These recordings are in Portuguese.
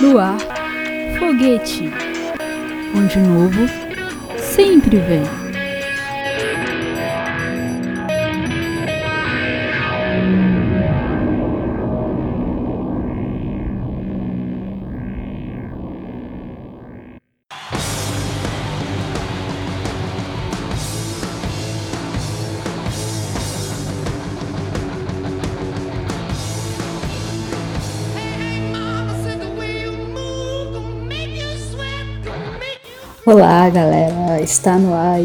Luar, foguete, onde novo sempre vem. Olá, galera! Está no ar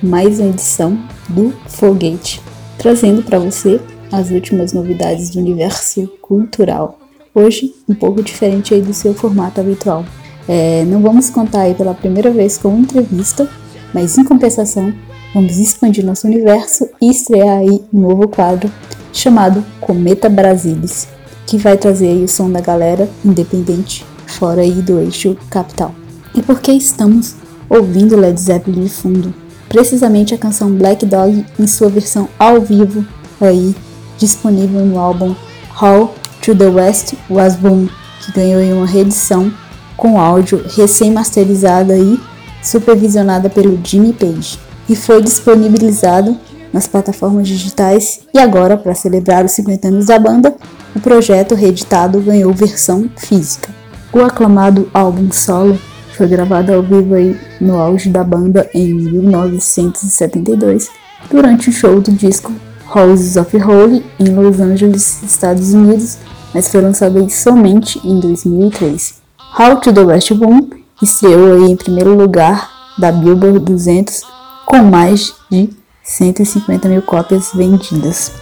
mais uma edição do Foguete, trazendo para você as últimas novidades do universo cultural. Hoje, um pouco diferente aí do seu formato habitual. É, não vamos contar aí pela primeira vez com uma entrevista, mas em compensação, vamos expandir nosso universo e estrear aí um novo quadro chamado Cometa Brasilis, que vai trazer aí o som da galera independente fora aí do eixo capital. E por que estamos ouvindo Led Zeppelin de fundo? Precisamente a canção Black Dog em sua versão ao vivo aí disponível no álbum How to the West Was Boom, que ganhou uma reedição com áudio recém-masterizada e supervisionada pelo Jimmy Page e foi disponibilizado nas plataformas digitais e agora, para celebrar os 50 anos da banda, o projeto reeditado ganhou versão física. O aclamado álbum solo foi gravado ao vivo aí no auge da banda em 1972, durante o show do disco Houses of Holy em Los Angeles, Estados Unidos, mas foi lançado somente em 2003. How to the West Boom estreou aí em primeiro lugar da Billboard 200 com mais de 150 mil cópias vendidas.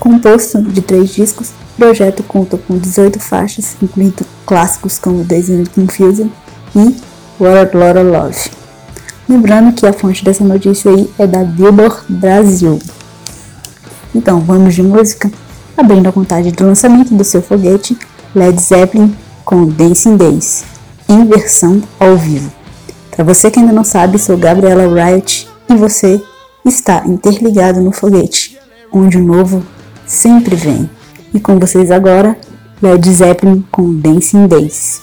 Composto de três discos, o projeto conta com 18 faixas, incluindo clássicos como Daisy Confusion e What a Lot of Love. Lembrando que a fonte dessa notícia aí é da Billboard Brasil. Então, vamos de música, abrindo a contagem do lançamento do seu foguete Led Zeppelin com Dancing Days, em versão ao vivo. Para você que ainda não sabe, sou Gabriela Wright e você está interligado no foguete, onde o novo sempre vem. E com vocês agora, Led Zeppelin com Dancing Days.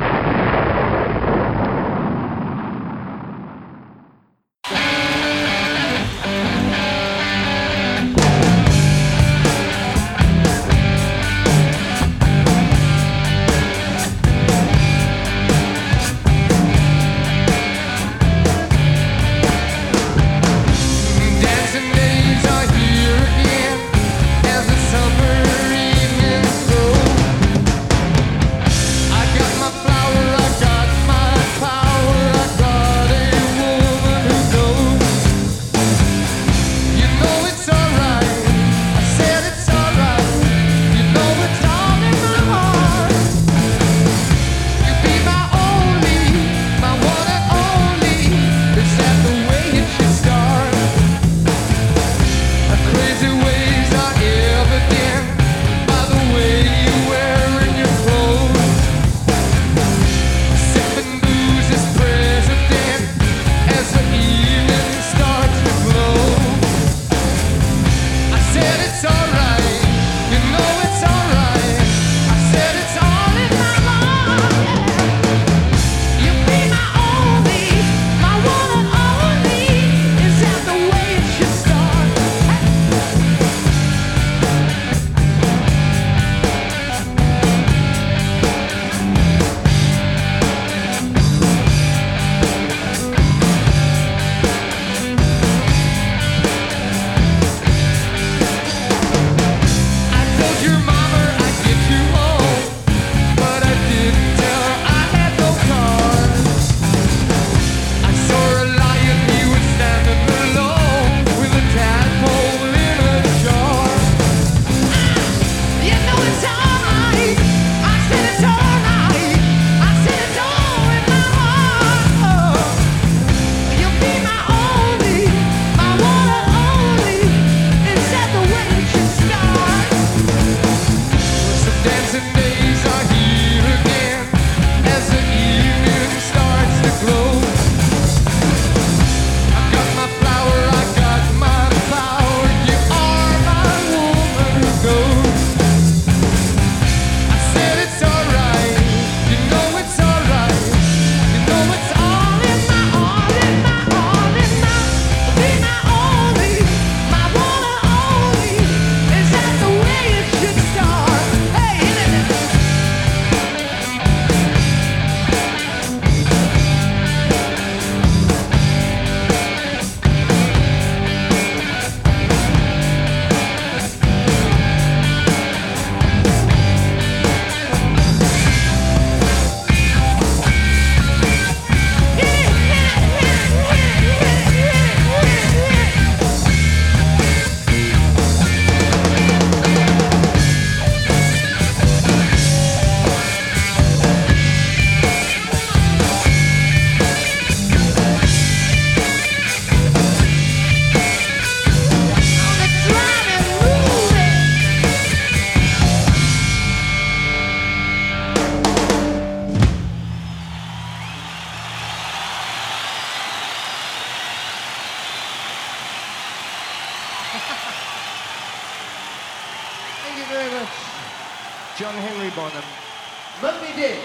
This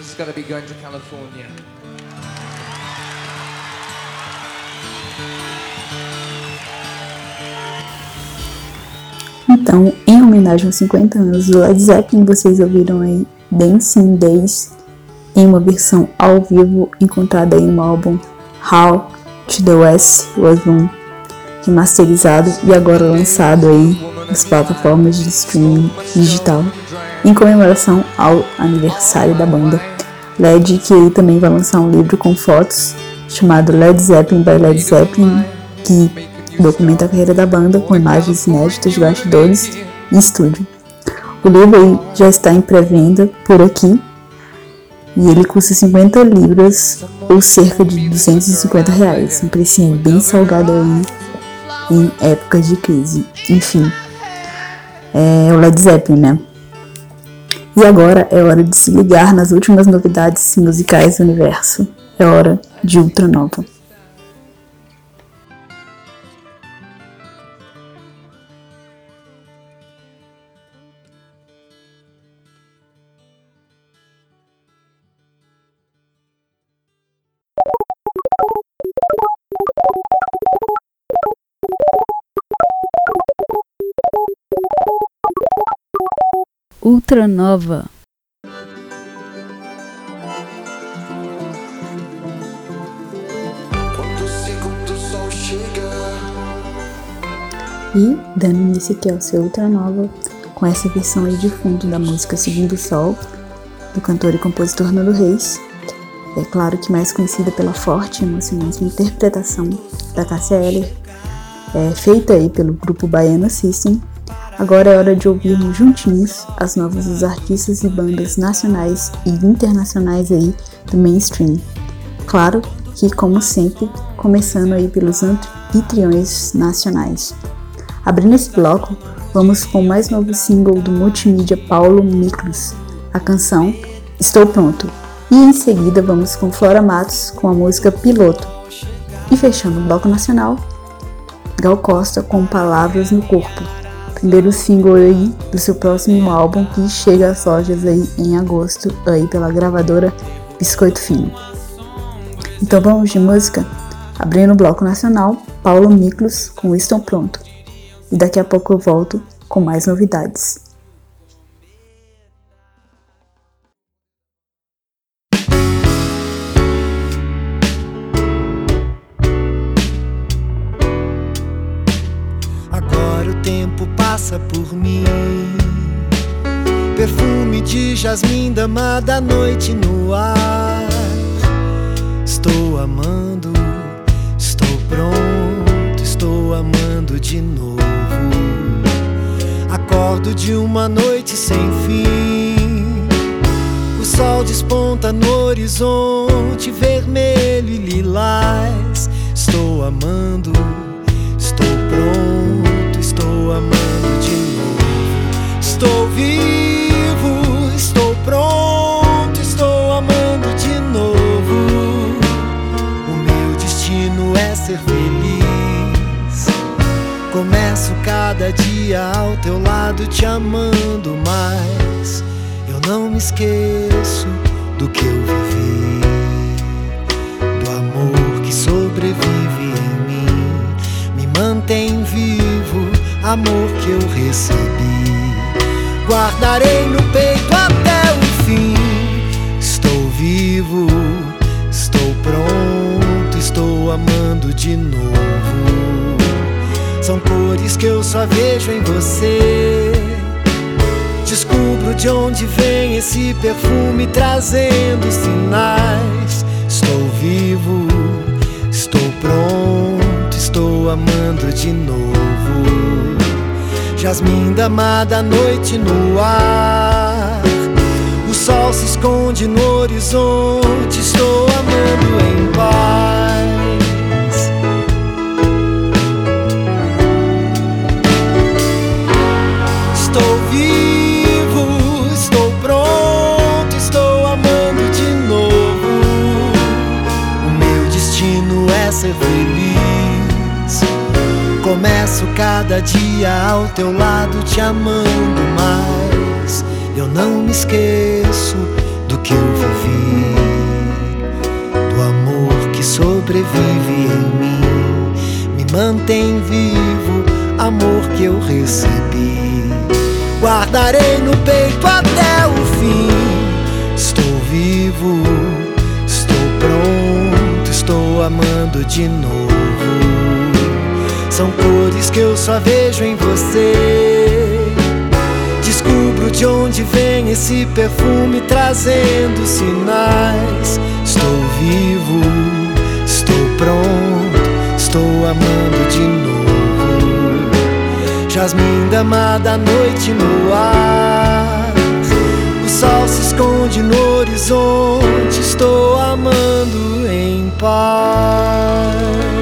is going to be going to California. Então, em homenagem aos 50 anos do Led Zeppelin, vocês ouviram aí Dancing Days em uma versão ao vivo encontrada em um álbum How to the West Was Um remasterizado e agora lançado aí nas plataformas de streaming digital em comemoração ao aniversário da banda. LED que também vai lançar um livro com fotos chamado Led Zeppelin by Led Zeppelin que documenta a carreira da banda com imagens inéditas de bastidores e estúdio. O livro já está em pré-venda por aqui e ele custa 50 libras ou cerca de 250 reais, um precinho bem salgado aí em épocas de crise. Enfim, é o Led Zeppelin, né? E agora é hora de se ligar nas últimas novidades musicais do universo. É hora de Ultranova. Ultranova. E dando início aqui ao seu Ultranova, com essa versão aí de fundo da música Segundo o Sol, do cantor e compositor Nando Reis. É claro que mais conhecida pela forte e emocionante interpretação da Cássia Eller, é, feita aí pelo grupo Baiana System, Agora é hora de ouvirmos juntinhos as novas dos artistas e bandas nacionais e internacionais aí do mainstream. Claro que, como sempre, começando aí pelos anfitriões nacionais. Abrindo esse bloco, vamos com o mais novo single do multimídia Paulo Miklos, a canção Estou Pronto. E em seguida vamos com Flora Matos com a música Piloto. E fechando o bloco nacional, Gal Costa com Palavras no Corpo primeiro single aí do seu próximo álbum que chega às lojas aí em agosto aí pela gravadora Biscoito Fino. Então vamos de música, abrindo o bloco nacional, Paulo Miklos com Estou Pronto. E daqui a pouco eu volto com mais novidades. Passa por mim. Perfume de jasmim, dama da noite no ar. Estou amando, estou pronto, estou amando de novo. Acordo de uma noite sem fim. O sol desponta no horizonte vermelho e lilás. Estou amando, estou pronto, estou amando Estou vivo, estou pronto, estou amando de novo. O meu destino é ser feliz. Começo cada dia ao teu lado te amando mais. Eu não me esqueço do que eu vivi, do amor que sobrevive em mim, me mantém vivo, amor que eu recebi. Guardarei no peito até o fim. Estou vivo, estou pronto, estou amando de novo. São cores que eu só vejo em você. Descubro de onde vem esse perfume trazendo sinais. Estou vivo, estou pronto, estou amando de novo. Jasmim damada, noite no ar. O sol se esconde no horizonte, estou amando em paz. Estou vivo, estou pronto, estou amando de novo. O meu destino é ser feliz. Começo cada dia ao teu lado te amando mais. Eu não me esqueço do que eu vivi, do amor que sobrevive em mim, me mantém vivo, amor que eu recebi. Guardarei no peito até o fim. Estou vivo, estou pronto, estou amando de novo. São cores que eu só vejo em você. Descubro de onde vem esse perfume trazendo sinais. Estou vivo, estou pronto, estou amando de novo. Jasmim damada, noite no ar. O sol se esconde no horizonte. Estou amando em paz.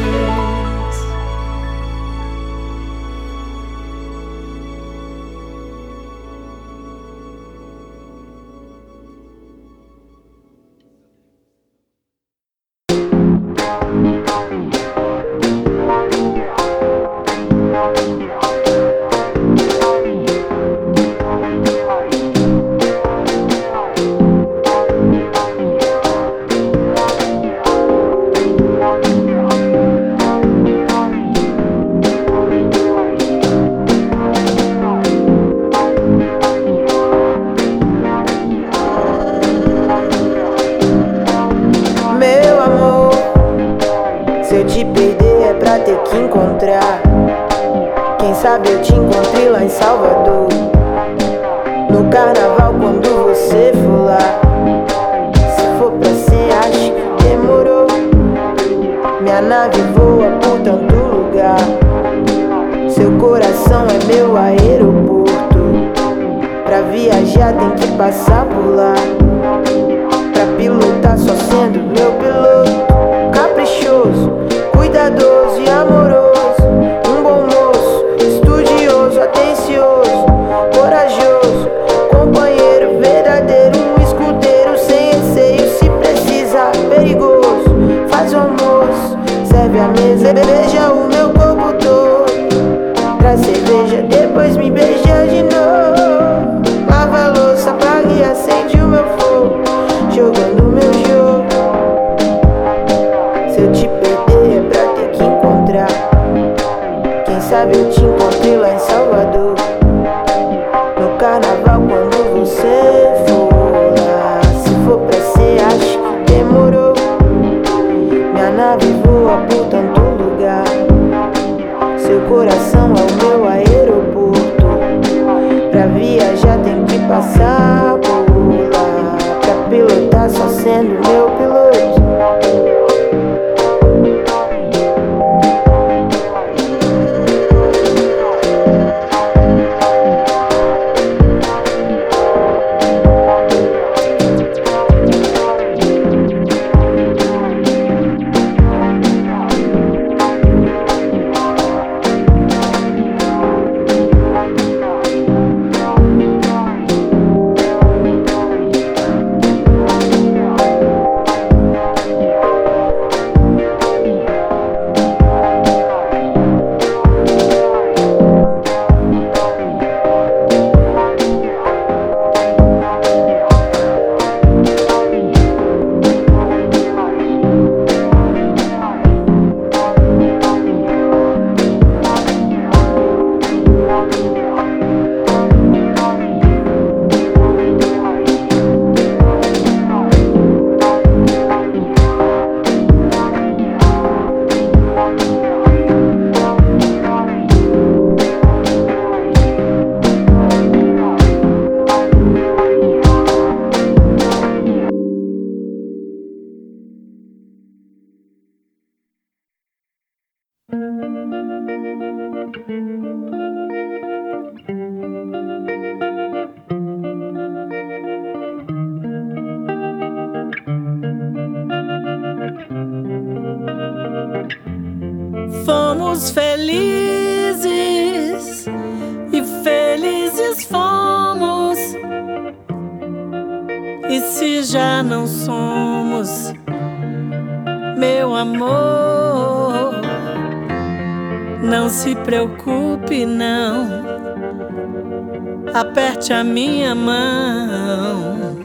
Aperte a minha mão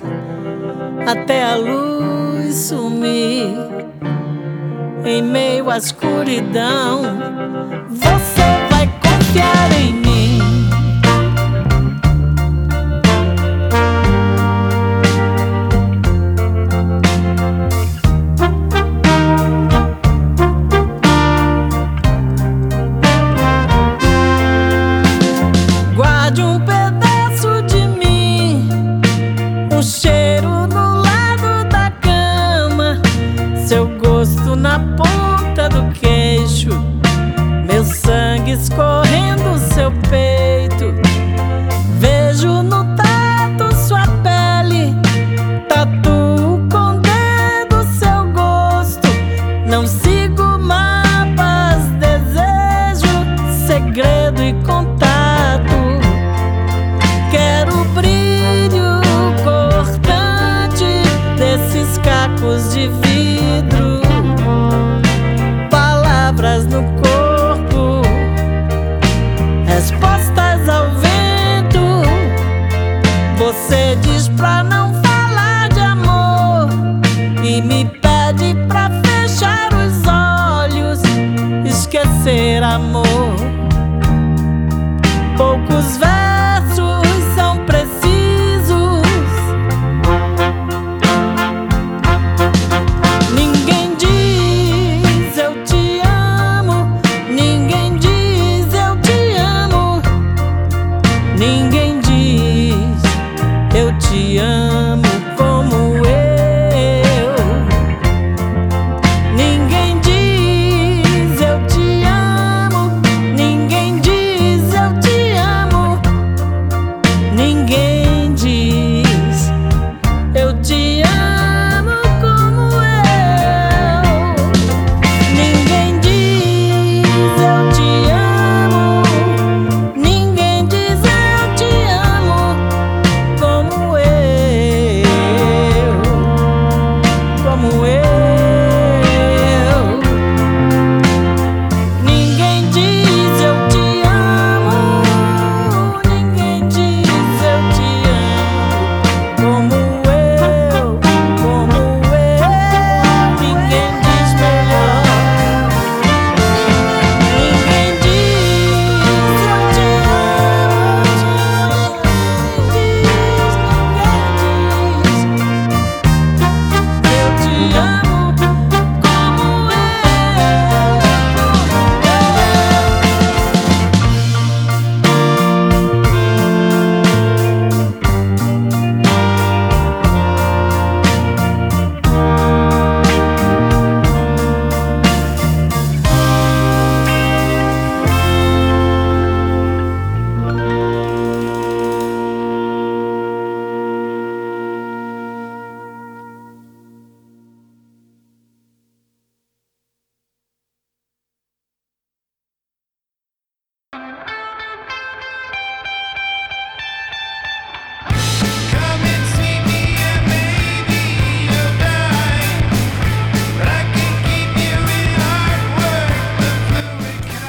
até a luz sumir em meio à escuridão.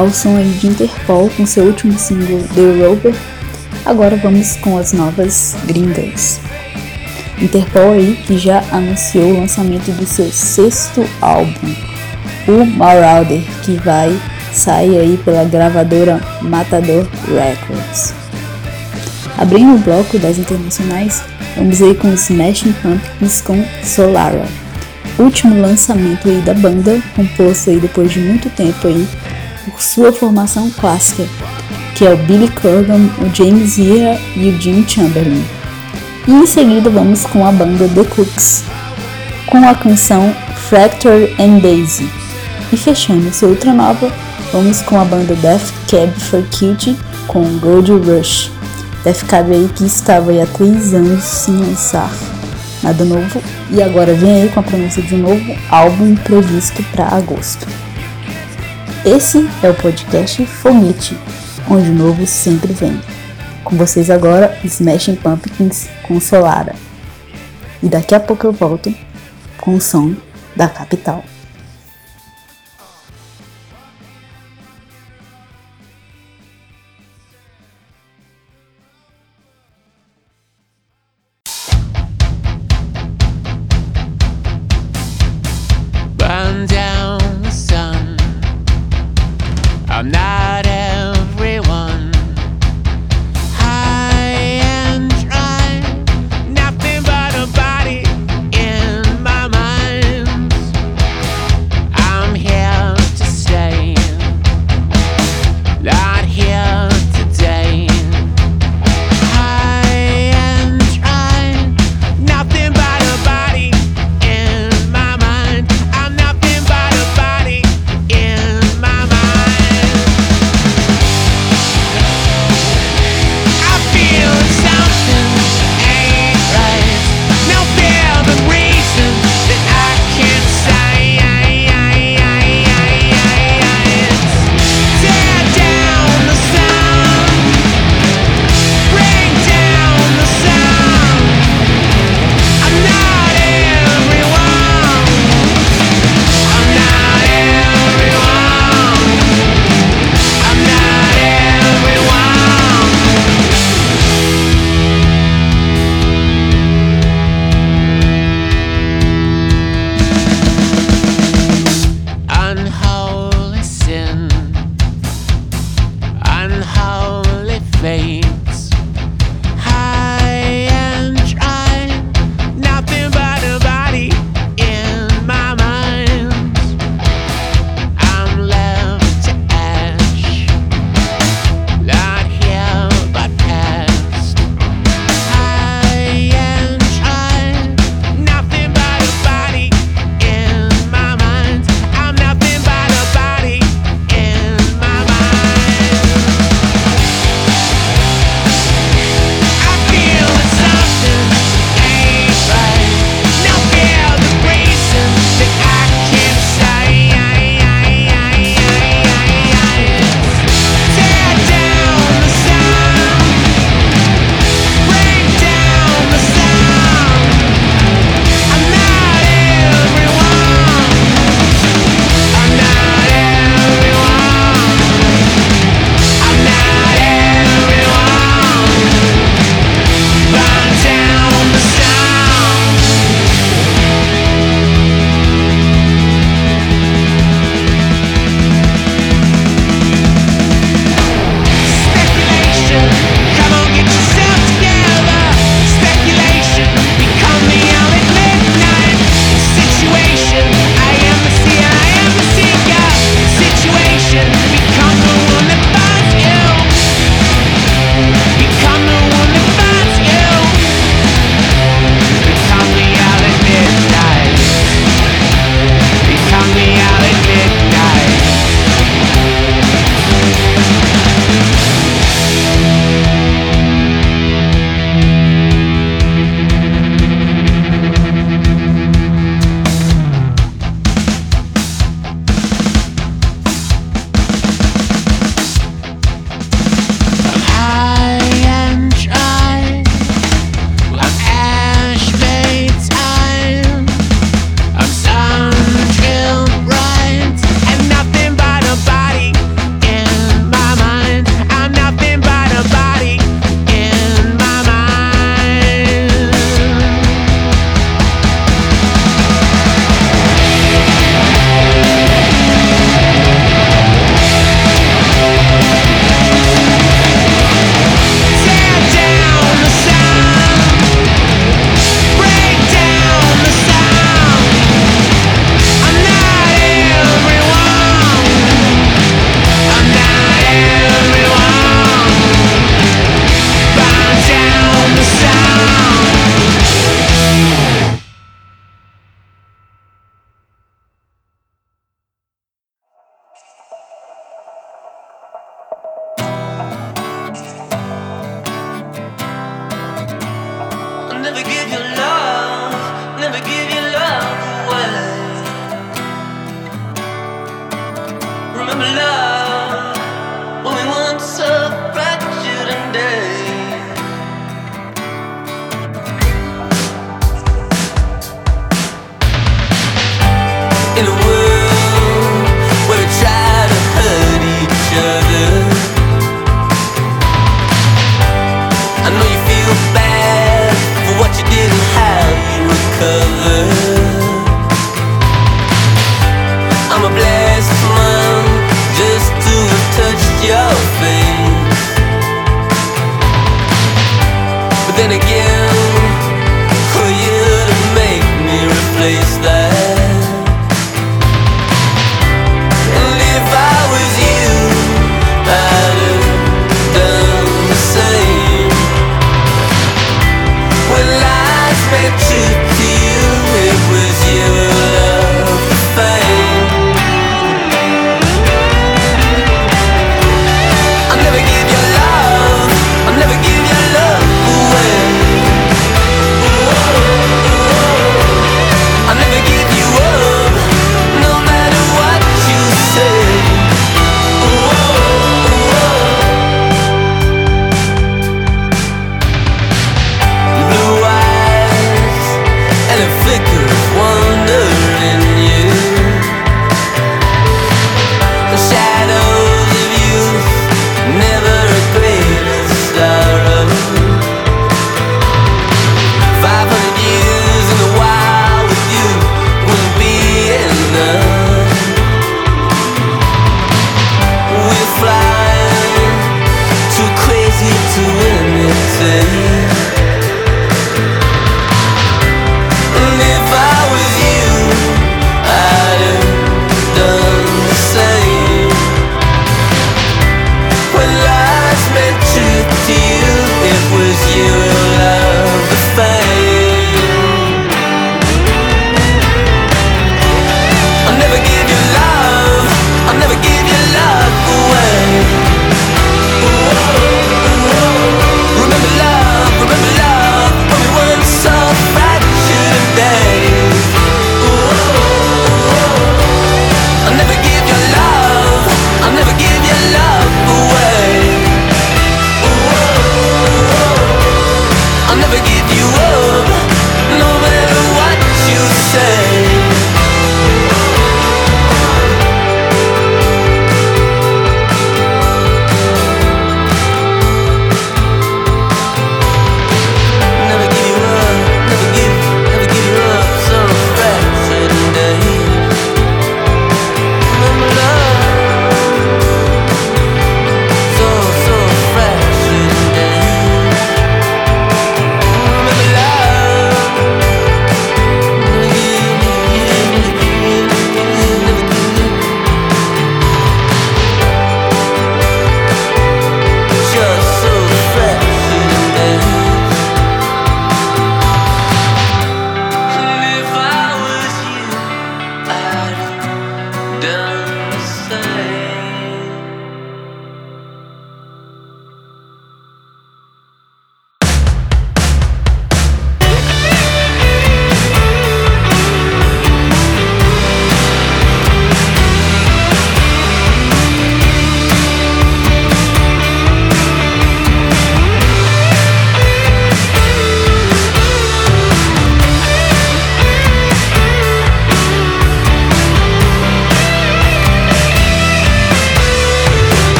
Ao som aí de Interpol com seu último single The Rover, agora vamos com as novas gringas. Interpol aí que já anunciou o lançamento do seu sexto álbum, o Marauder, que vai sair aí pela gravadora Matador Records. Abrindo o bloco das internacionais, vamos aí com Smashing Pumpkins com Solara, último lançamento aí da banda, composto aí depois de muito tempo aí por sua formação clássica, que é o Billy Corgan, o James Iha e o Jim Chamberlain. E em seguida vamos com a banda The Cooks, com a canção Fracture and Daisy. E fechando sua ultra nova, vamos com a banda Death Cab for Cutie com Gold Rush. Death Cab aí que estava aí há 3 anos sem lançar nada novo e agora vem aí com a promessa de um novo álbum previsto para agosto. Esse é o podcast Foguete, onde o novo sempre vem. Com vocês agora, Smashing Pumpkins com Solara. E daqui a pouco eu volto com o som da capital.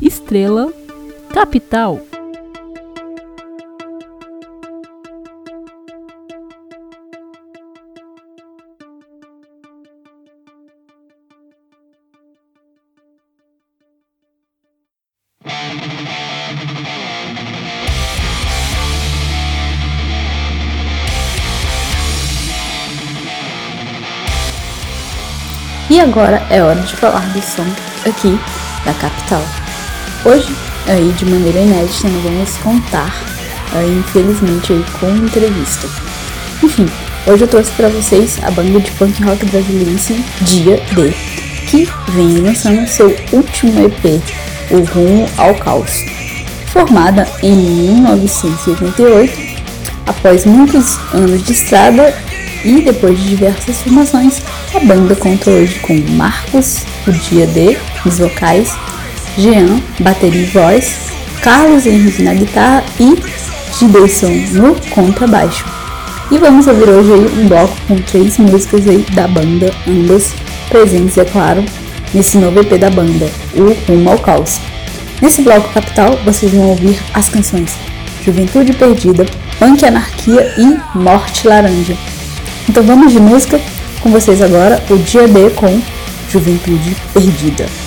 Estrela Capital. Agora é hora de falar do som aqui da capital. Hoje, aí de maneira inédita, nós vamos contar, aí, infelizmente, aí, com entrevista. Enfim, hoje eu trouxe para vocês a banda de punk rock brasiliense Dia D, que vem lançando seu último EP, O Rumo ao Caos. Formada em 1988, após muitos anos de estrada e depois de diversas formações, a banda conta hoje com Marcos, o Dia D, nos vocais, Jean, bateria e voz, Carlos Henrique na guitarra e Gideson no contrabaixo. E vamos ouvir hoje um bloco com três músicas aí da banda, ambas presentes, é claro, nesse novo EP da banda, o Rumo ao Caos. Nesse bloco capital, vocês vão ouvir as canções Juventude Perdida, Punk Anarquia e Morte Laranja. Então vamos de música com vocês agora, o Dia D com Juventude Perdida.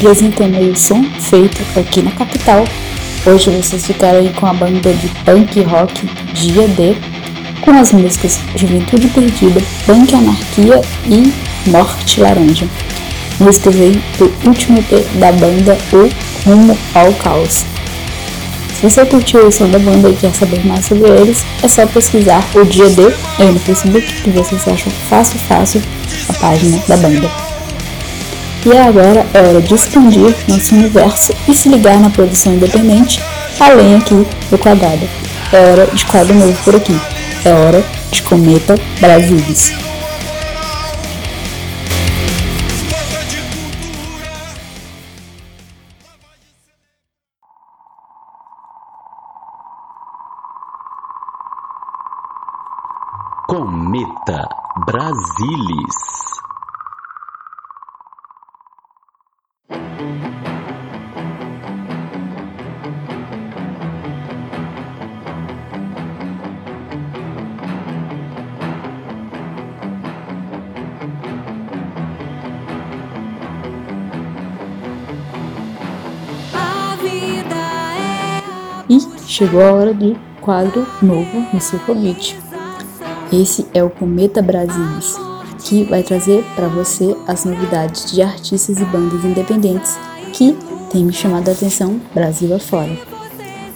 Apresentando o som feito aqui na capital. Hoje vocês ficaram aí com a banda de punk rock Dia D, com as músicas Juventude Perdida, Punk Anarquia e Morte Laranja. Músicas aí do último EP da banda O Rumo ao Caos. Se você curtiu o som da banda e quer saber mais sobre eles, é só pesquisar o Dia D aí no Facebook que vocês acham fácil, fácil a página da banda. E agora é hora de expandir nosso universo e se ligar na produção independente, além aqui do quadrado. É hora de quadro novo por aqui. É hora de Cometa Brasilis. Cometa Brasilis. A vida é E chegou a hora de quadro novo no seu foguete. Esse é o Cometa Brasilis, que vai trazer para você as novidades de artistas e bandas independentes que têm me chamado a atenção Brasil afora.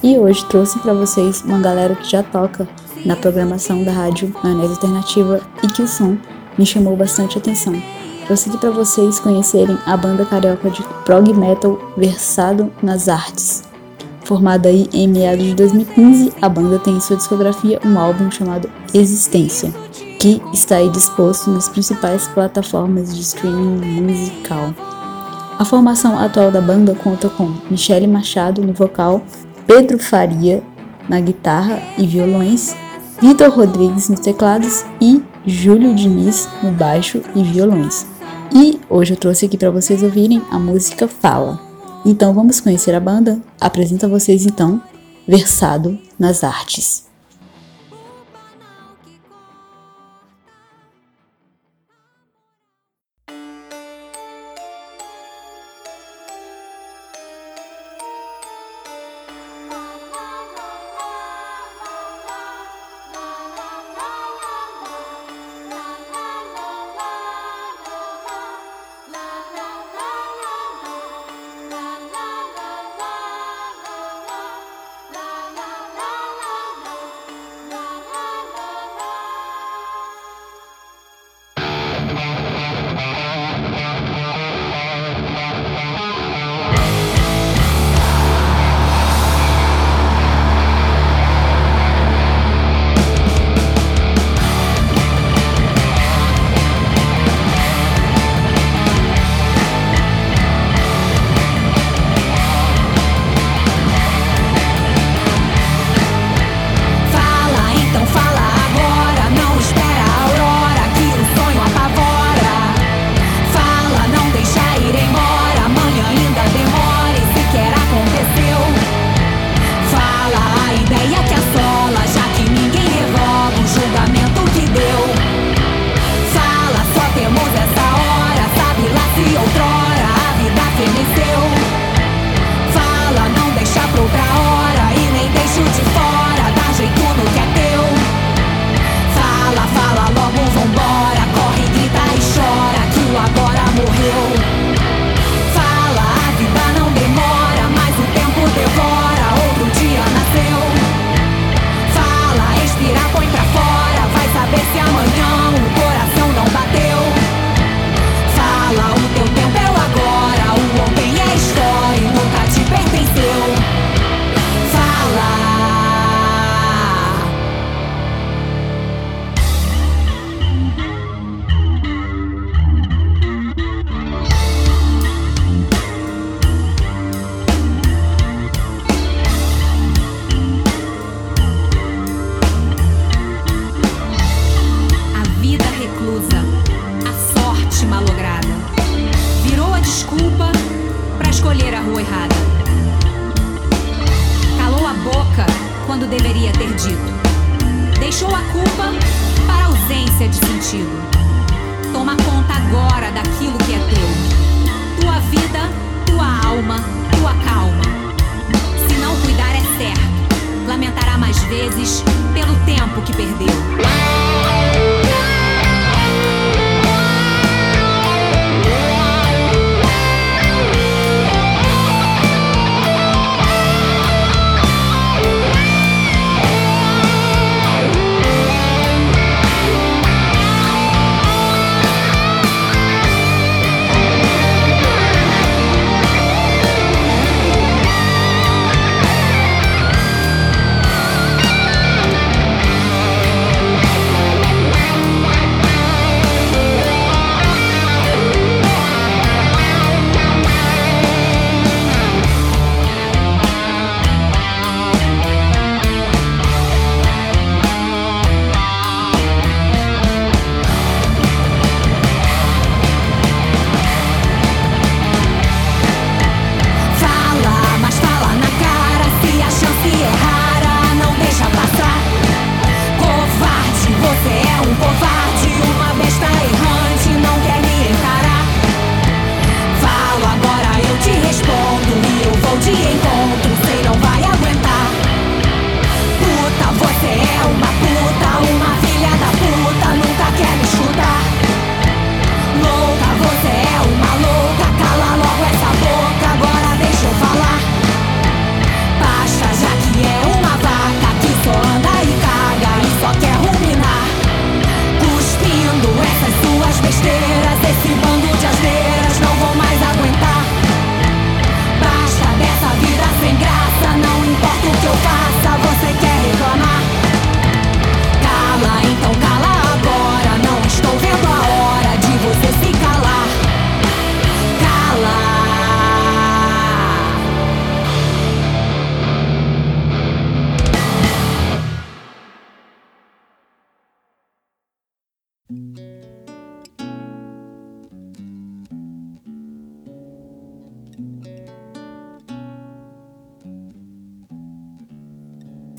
E hoje trouxe para vocês uma galera que já toca na programação da rádio Maionese Alternativa e que o som me chamou bastante atenção. Trouxe aqui para vocês conhecerem a banda carioca de prog metal versado nas artes. Formada aí em meados de 2015, a banda tem em sua discografia um álbum chamado Existência, que está aí disposto nas principais plataformas de streaming musical. A formação atual da banda conta com Michele Machado no vocal, Pedro Faria na guitarra e violões, Vitor Rodrigues nos teclados e Júlio Diniz no baixo e violões. E hoje eu trouxe aqui para vocês ouvirem a música Fala. Então vamos conhecer a banda? Apresento a vocês então Versado nas Artes.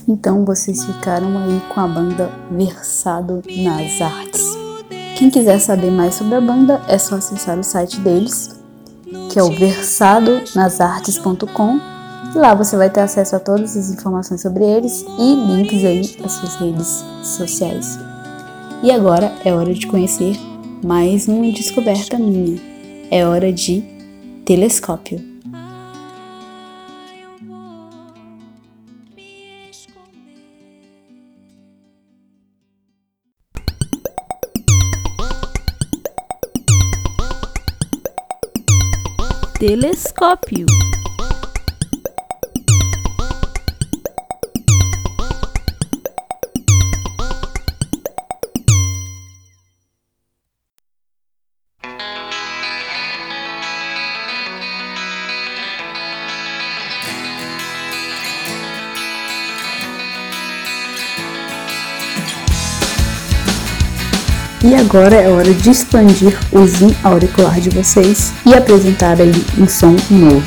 Então vocês ficaram aí com a banda Versado nas Artes. Quem quiser saber mais sobre a banda é só acessar o site deles, que é o versadonasartes.com. Lá você vai ter acesso a todas as informações sobre eles e links aí às suas redes sociais. E agora é hora de conhecer mais uma descoberta minha. É hora de telescópio. Telescópio. E agora é hora de expandir o zoom auricular de vocês e apresentar aí um som novo.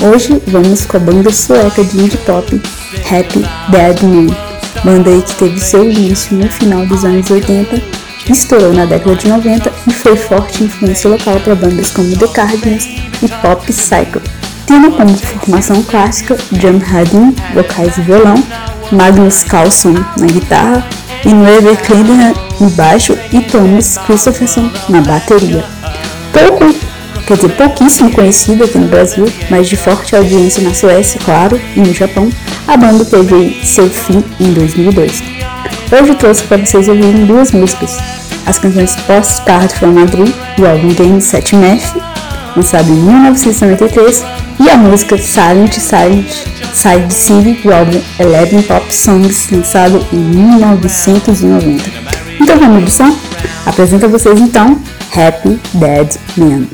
Hoje vamos com a banda sueca de indie pop Happy Dead Man, banda aí que teve seu início no final dos anos 80, estourou na década de 90 e foi forte influência local para bandas como The Cardinals e Pop Psycho. Tendo como formação clássica John Harding, vocais e violão, Magnus Carlson na guitarra e Noever Klindehan no baixo e Thomas Christopherson na bateria. Pouco, quer dizer, pouquíssimo conhecido aqui no Brasil, mas de forte audiência na Suécia, claro, e no Japão, a banda teve seu fim em 2002. Hoje trouxe para vocês ouvirem duas músicas, as canções Postcard from Madrid, do álbum Game 7 Math, lançado em 1993, e a música Silent Silent Side City, do álbum Eleven Pop Songs, lançado em 1990. Então vamos de som? Apresento a vocês então Happy Dead Man.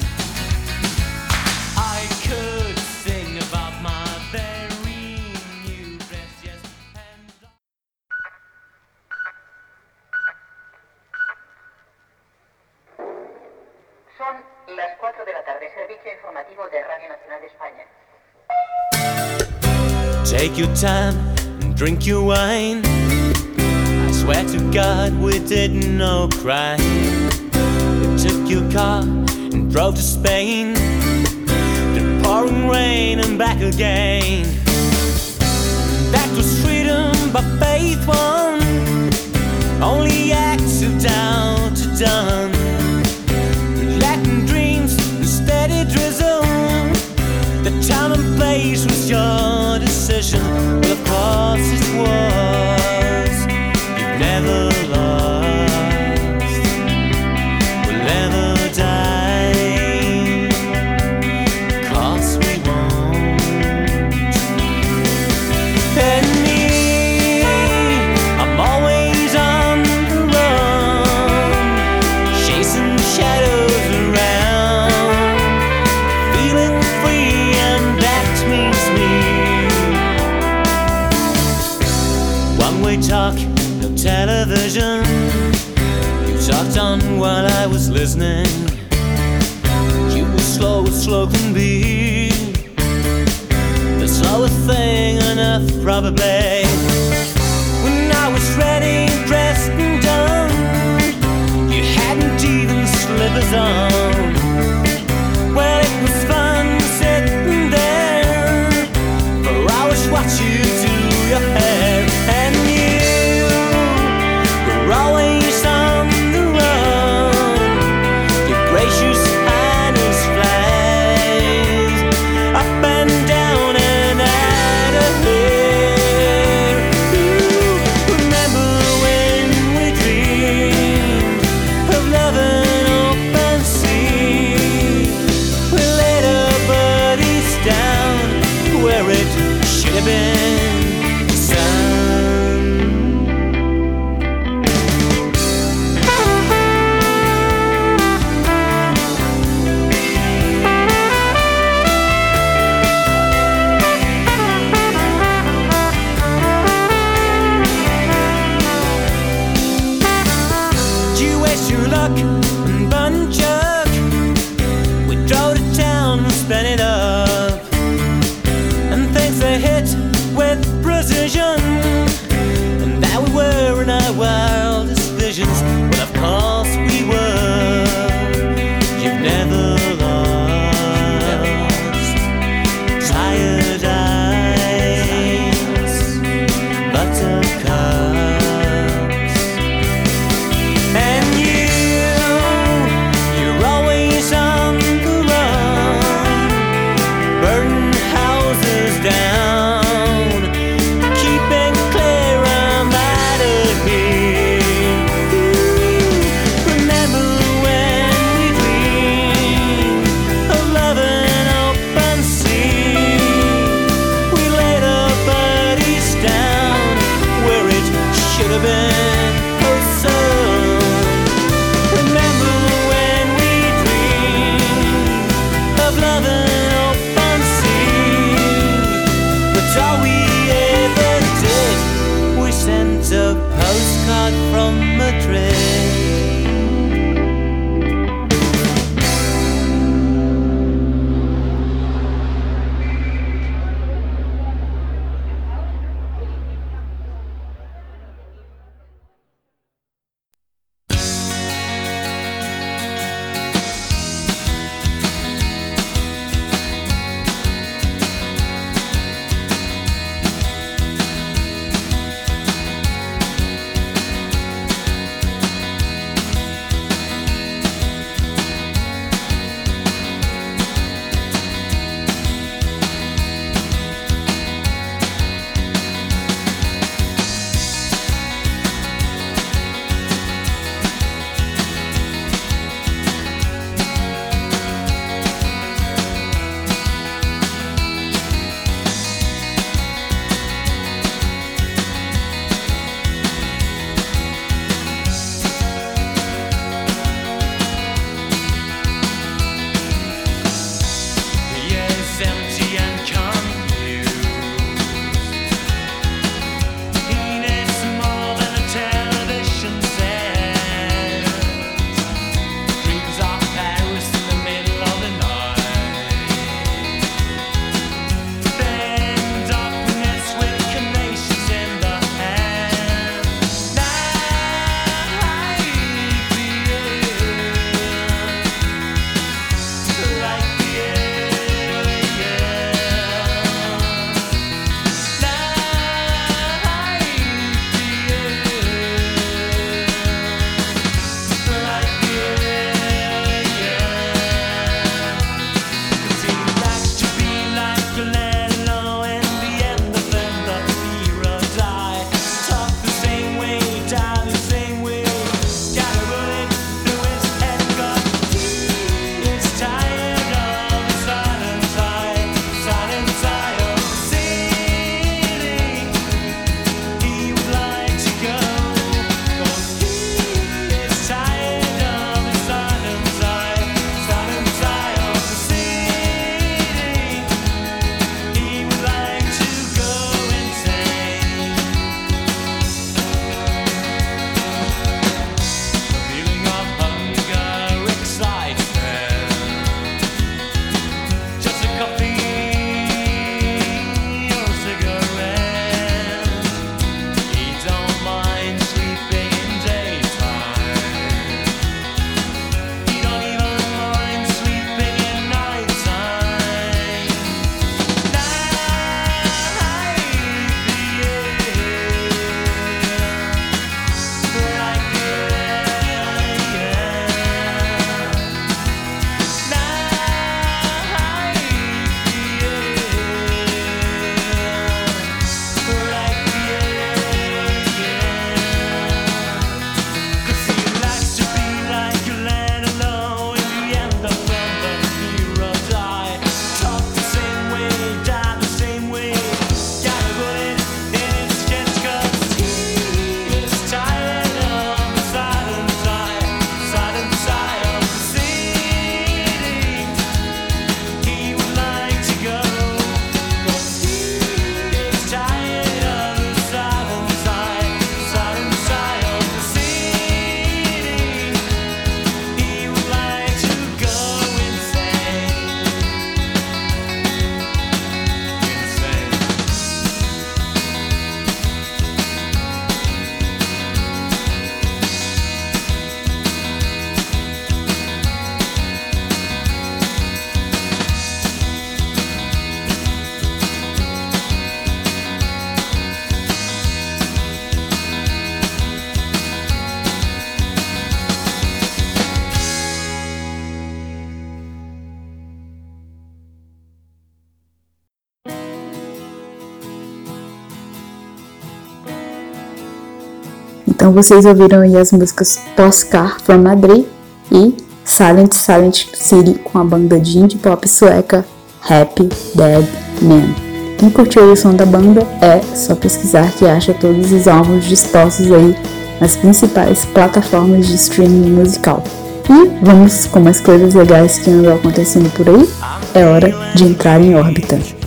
Vocês ouviram aí as músicas Postcard from Madrid e Silent Silent City com a banda de indie pop sueca Happy Dead Man. Quem curtiu o som da banda é só pesquisar que acha todos os álbuns dispostos aí nas principais plataformas de streaming musical. E vamos com mais coisas legais que andam acontecendo por aí. É hora de entrar em órbita.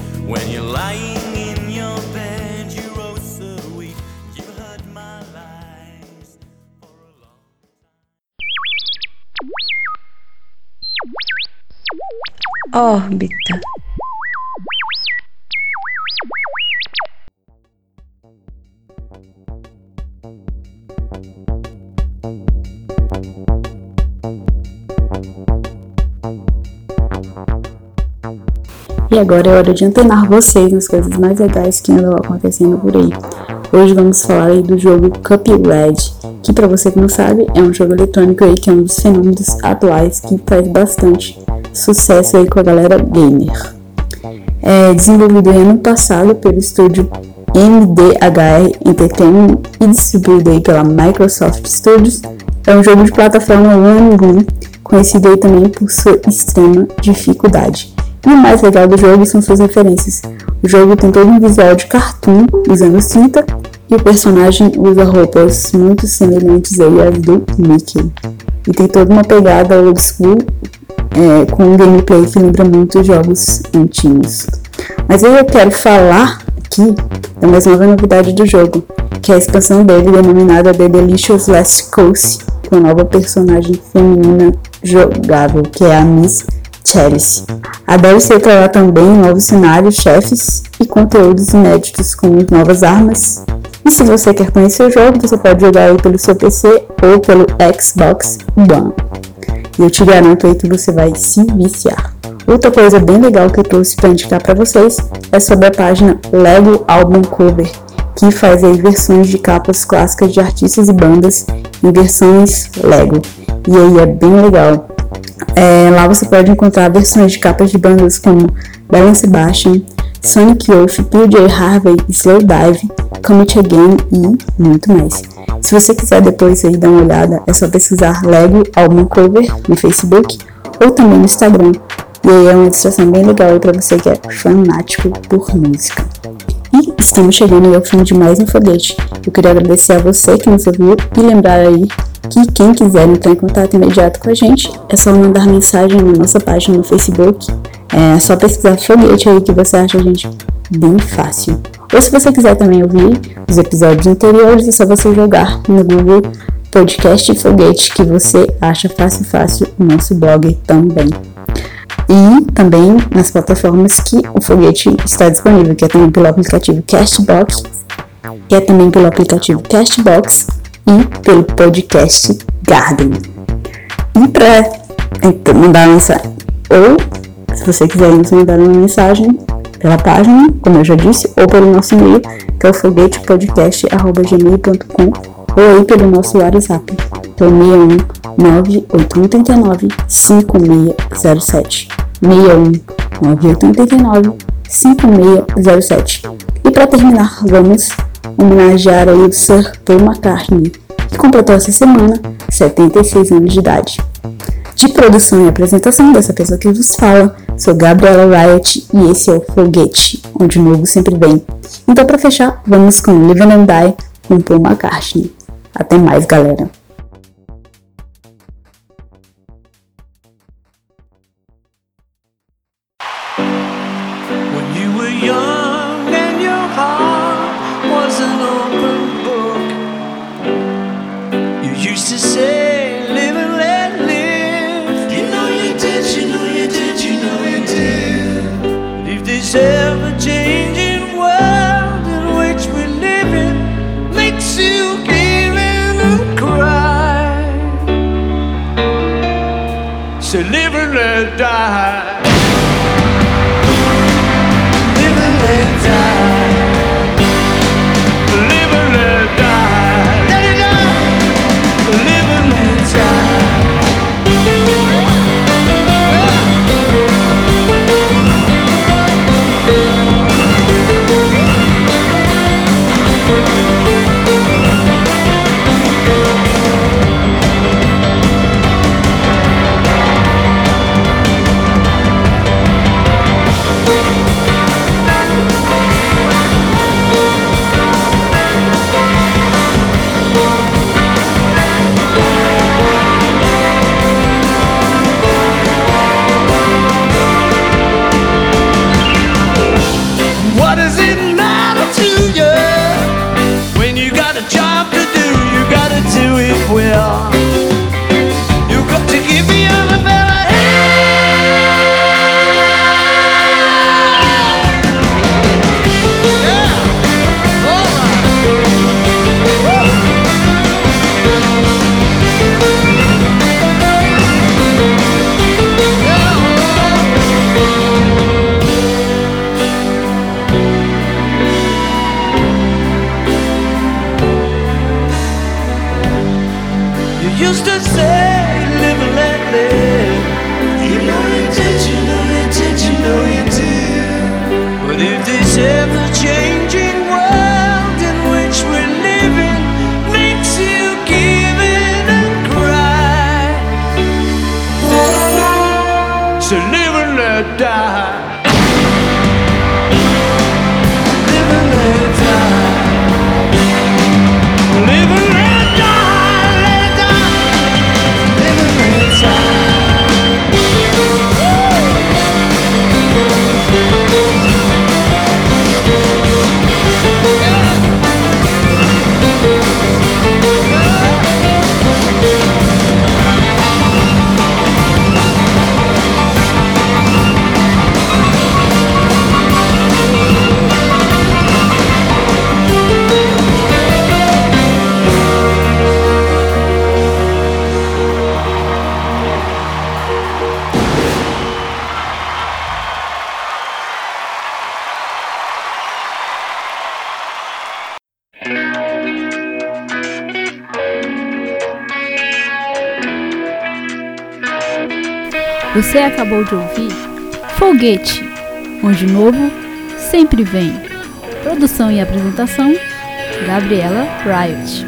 Órbita. E agora é hora de antenar vocês nas coisas mais legais que andam acontecendo por aí. Hoje vamos falar aí do jogo Cuphead, que para você que não sabe, é um jogo eletrônico aí que é um dos fenômenos atuais que faz bastante sucesso aí com a galera gamer. É desenvolvido ano passado pelo estúdio MDHR Entertainment e distribuído aí pela Microsoft Studios, é um jogo de plataforma one on one, conhecido aí também por sua extrema dificuldade. E o mais legal do jogo são suas referências. O jogo tem todo um visual de cartoon anos 30 e o personagem usa roupas muito semelhantes aí às do Mickey. E tem toda uma pegada old school é, com um gameplay que lembra muito jogos antigos. Mas eu quero falar aqui da mais nova novidade do jogo, que é a expansão dele denominada The Delicious Last Coast, com a nova personagem feminina jogável, que é a Miss Chalice. A DLC trará também novos cenários, chefes e conteúdos inéditos como novas armas. E se você quer conhecer o jogo, você pode jogar ele pelo seu PC ou pelo Xbox One. E eu te garanto aí que você vai se viciar. Outra coisa bem legal que eu trouxe para indicar para vocês é sobre a página Lego Album Cover, que faz aí versões de capas clássicas de artistas e bandas em versões Lego. E aí é bem legal. É, lá você pode encontrar versões de capas de bandas como Belen Sebastian, Sonic Youth, PJ Harvey, Slowdive, Comet Again e muito mais. Se você quiser depois aí dar uma olhada, é só pesquisar Lego Album Cover no Facebook ou também no Instagram. E aí é uma distração bem legal para você que é fanático por música. E estamos chegando ao fim de mais um foguete. Eu queria agradecer a você que nos ouviu e lembrar aí que quem quiser entrar em contato imediato com a gente, é só mandar mensagem na nossa página no Facebook. É só pesquisar foguete aí que você acha a gente bem fácil. Ou se você quiser também ouvir os episódios anteriores, é só você jogar no Google Podcast Foguete que você acha fácil fácil o nosso blog também. E também nas plataformas que o foguete está disponível, que é também pelo aplicativo Castbox, que é também pelo aplicativo Castbox e pelo podcast Garden. E para mandar mensagem, ou se você quiser nos mandar uma mensagem pela página, como eu já disse, ou pelo nosso e-mail, que é o foguetepodcast.gmail.com ou aí pelo nosso WhatsApp, o 61 98139 5607. 61 98139 5607. E para terminar, vamos homenagear aí o Sir Paul McCartney, que completou essa semana 76 anos de idade. De produção e apresentação dessa pessoa que vos fala, sou Gabriela Riot e esse é o Foguete, onde o novo sempre vem. Então, para fechar, vamos com Live and Die com Paul McCartney. Até mais, galera! 뭐야 acabou de ouvir Foguete, onde novo sempre vem. Produção e apresentação: Gabriela Riot.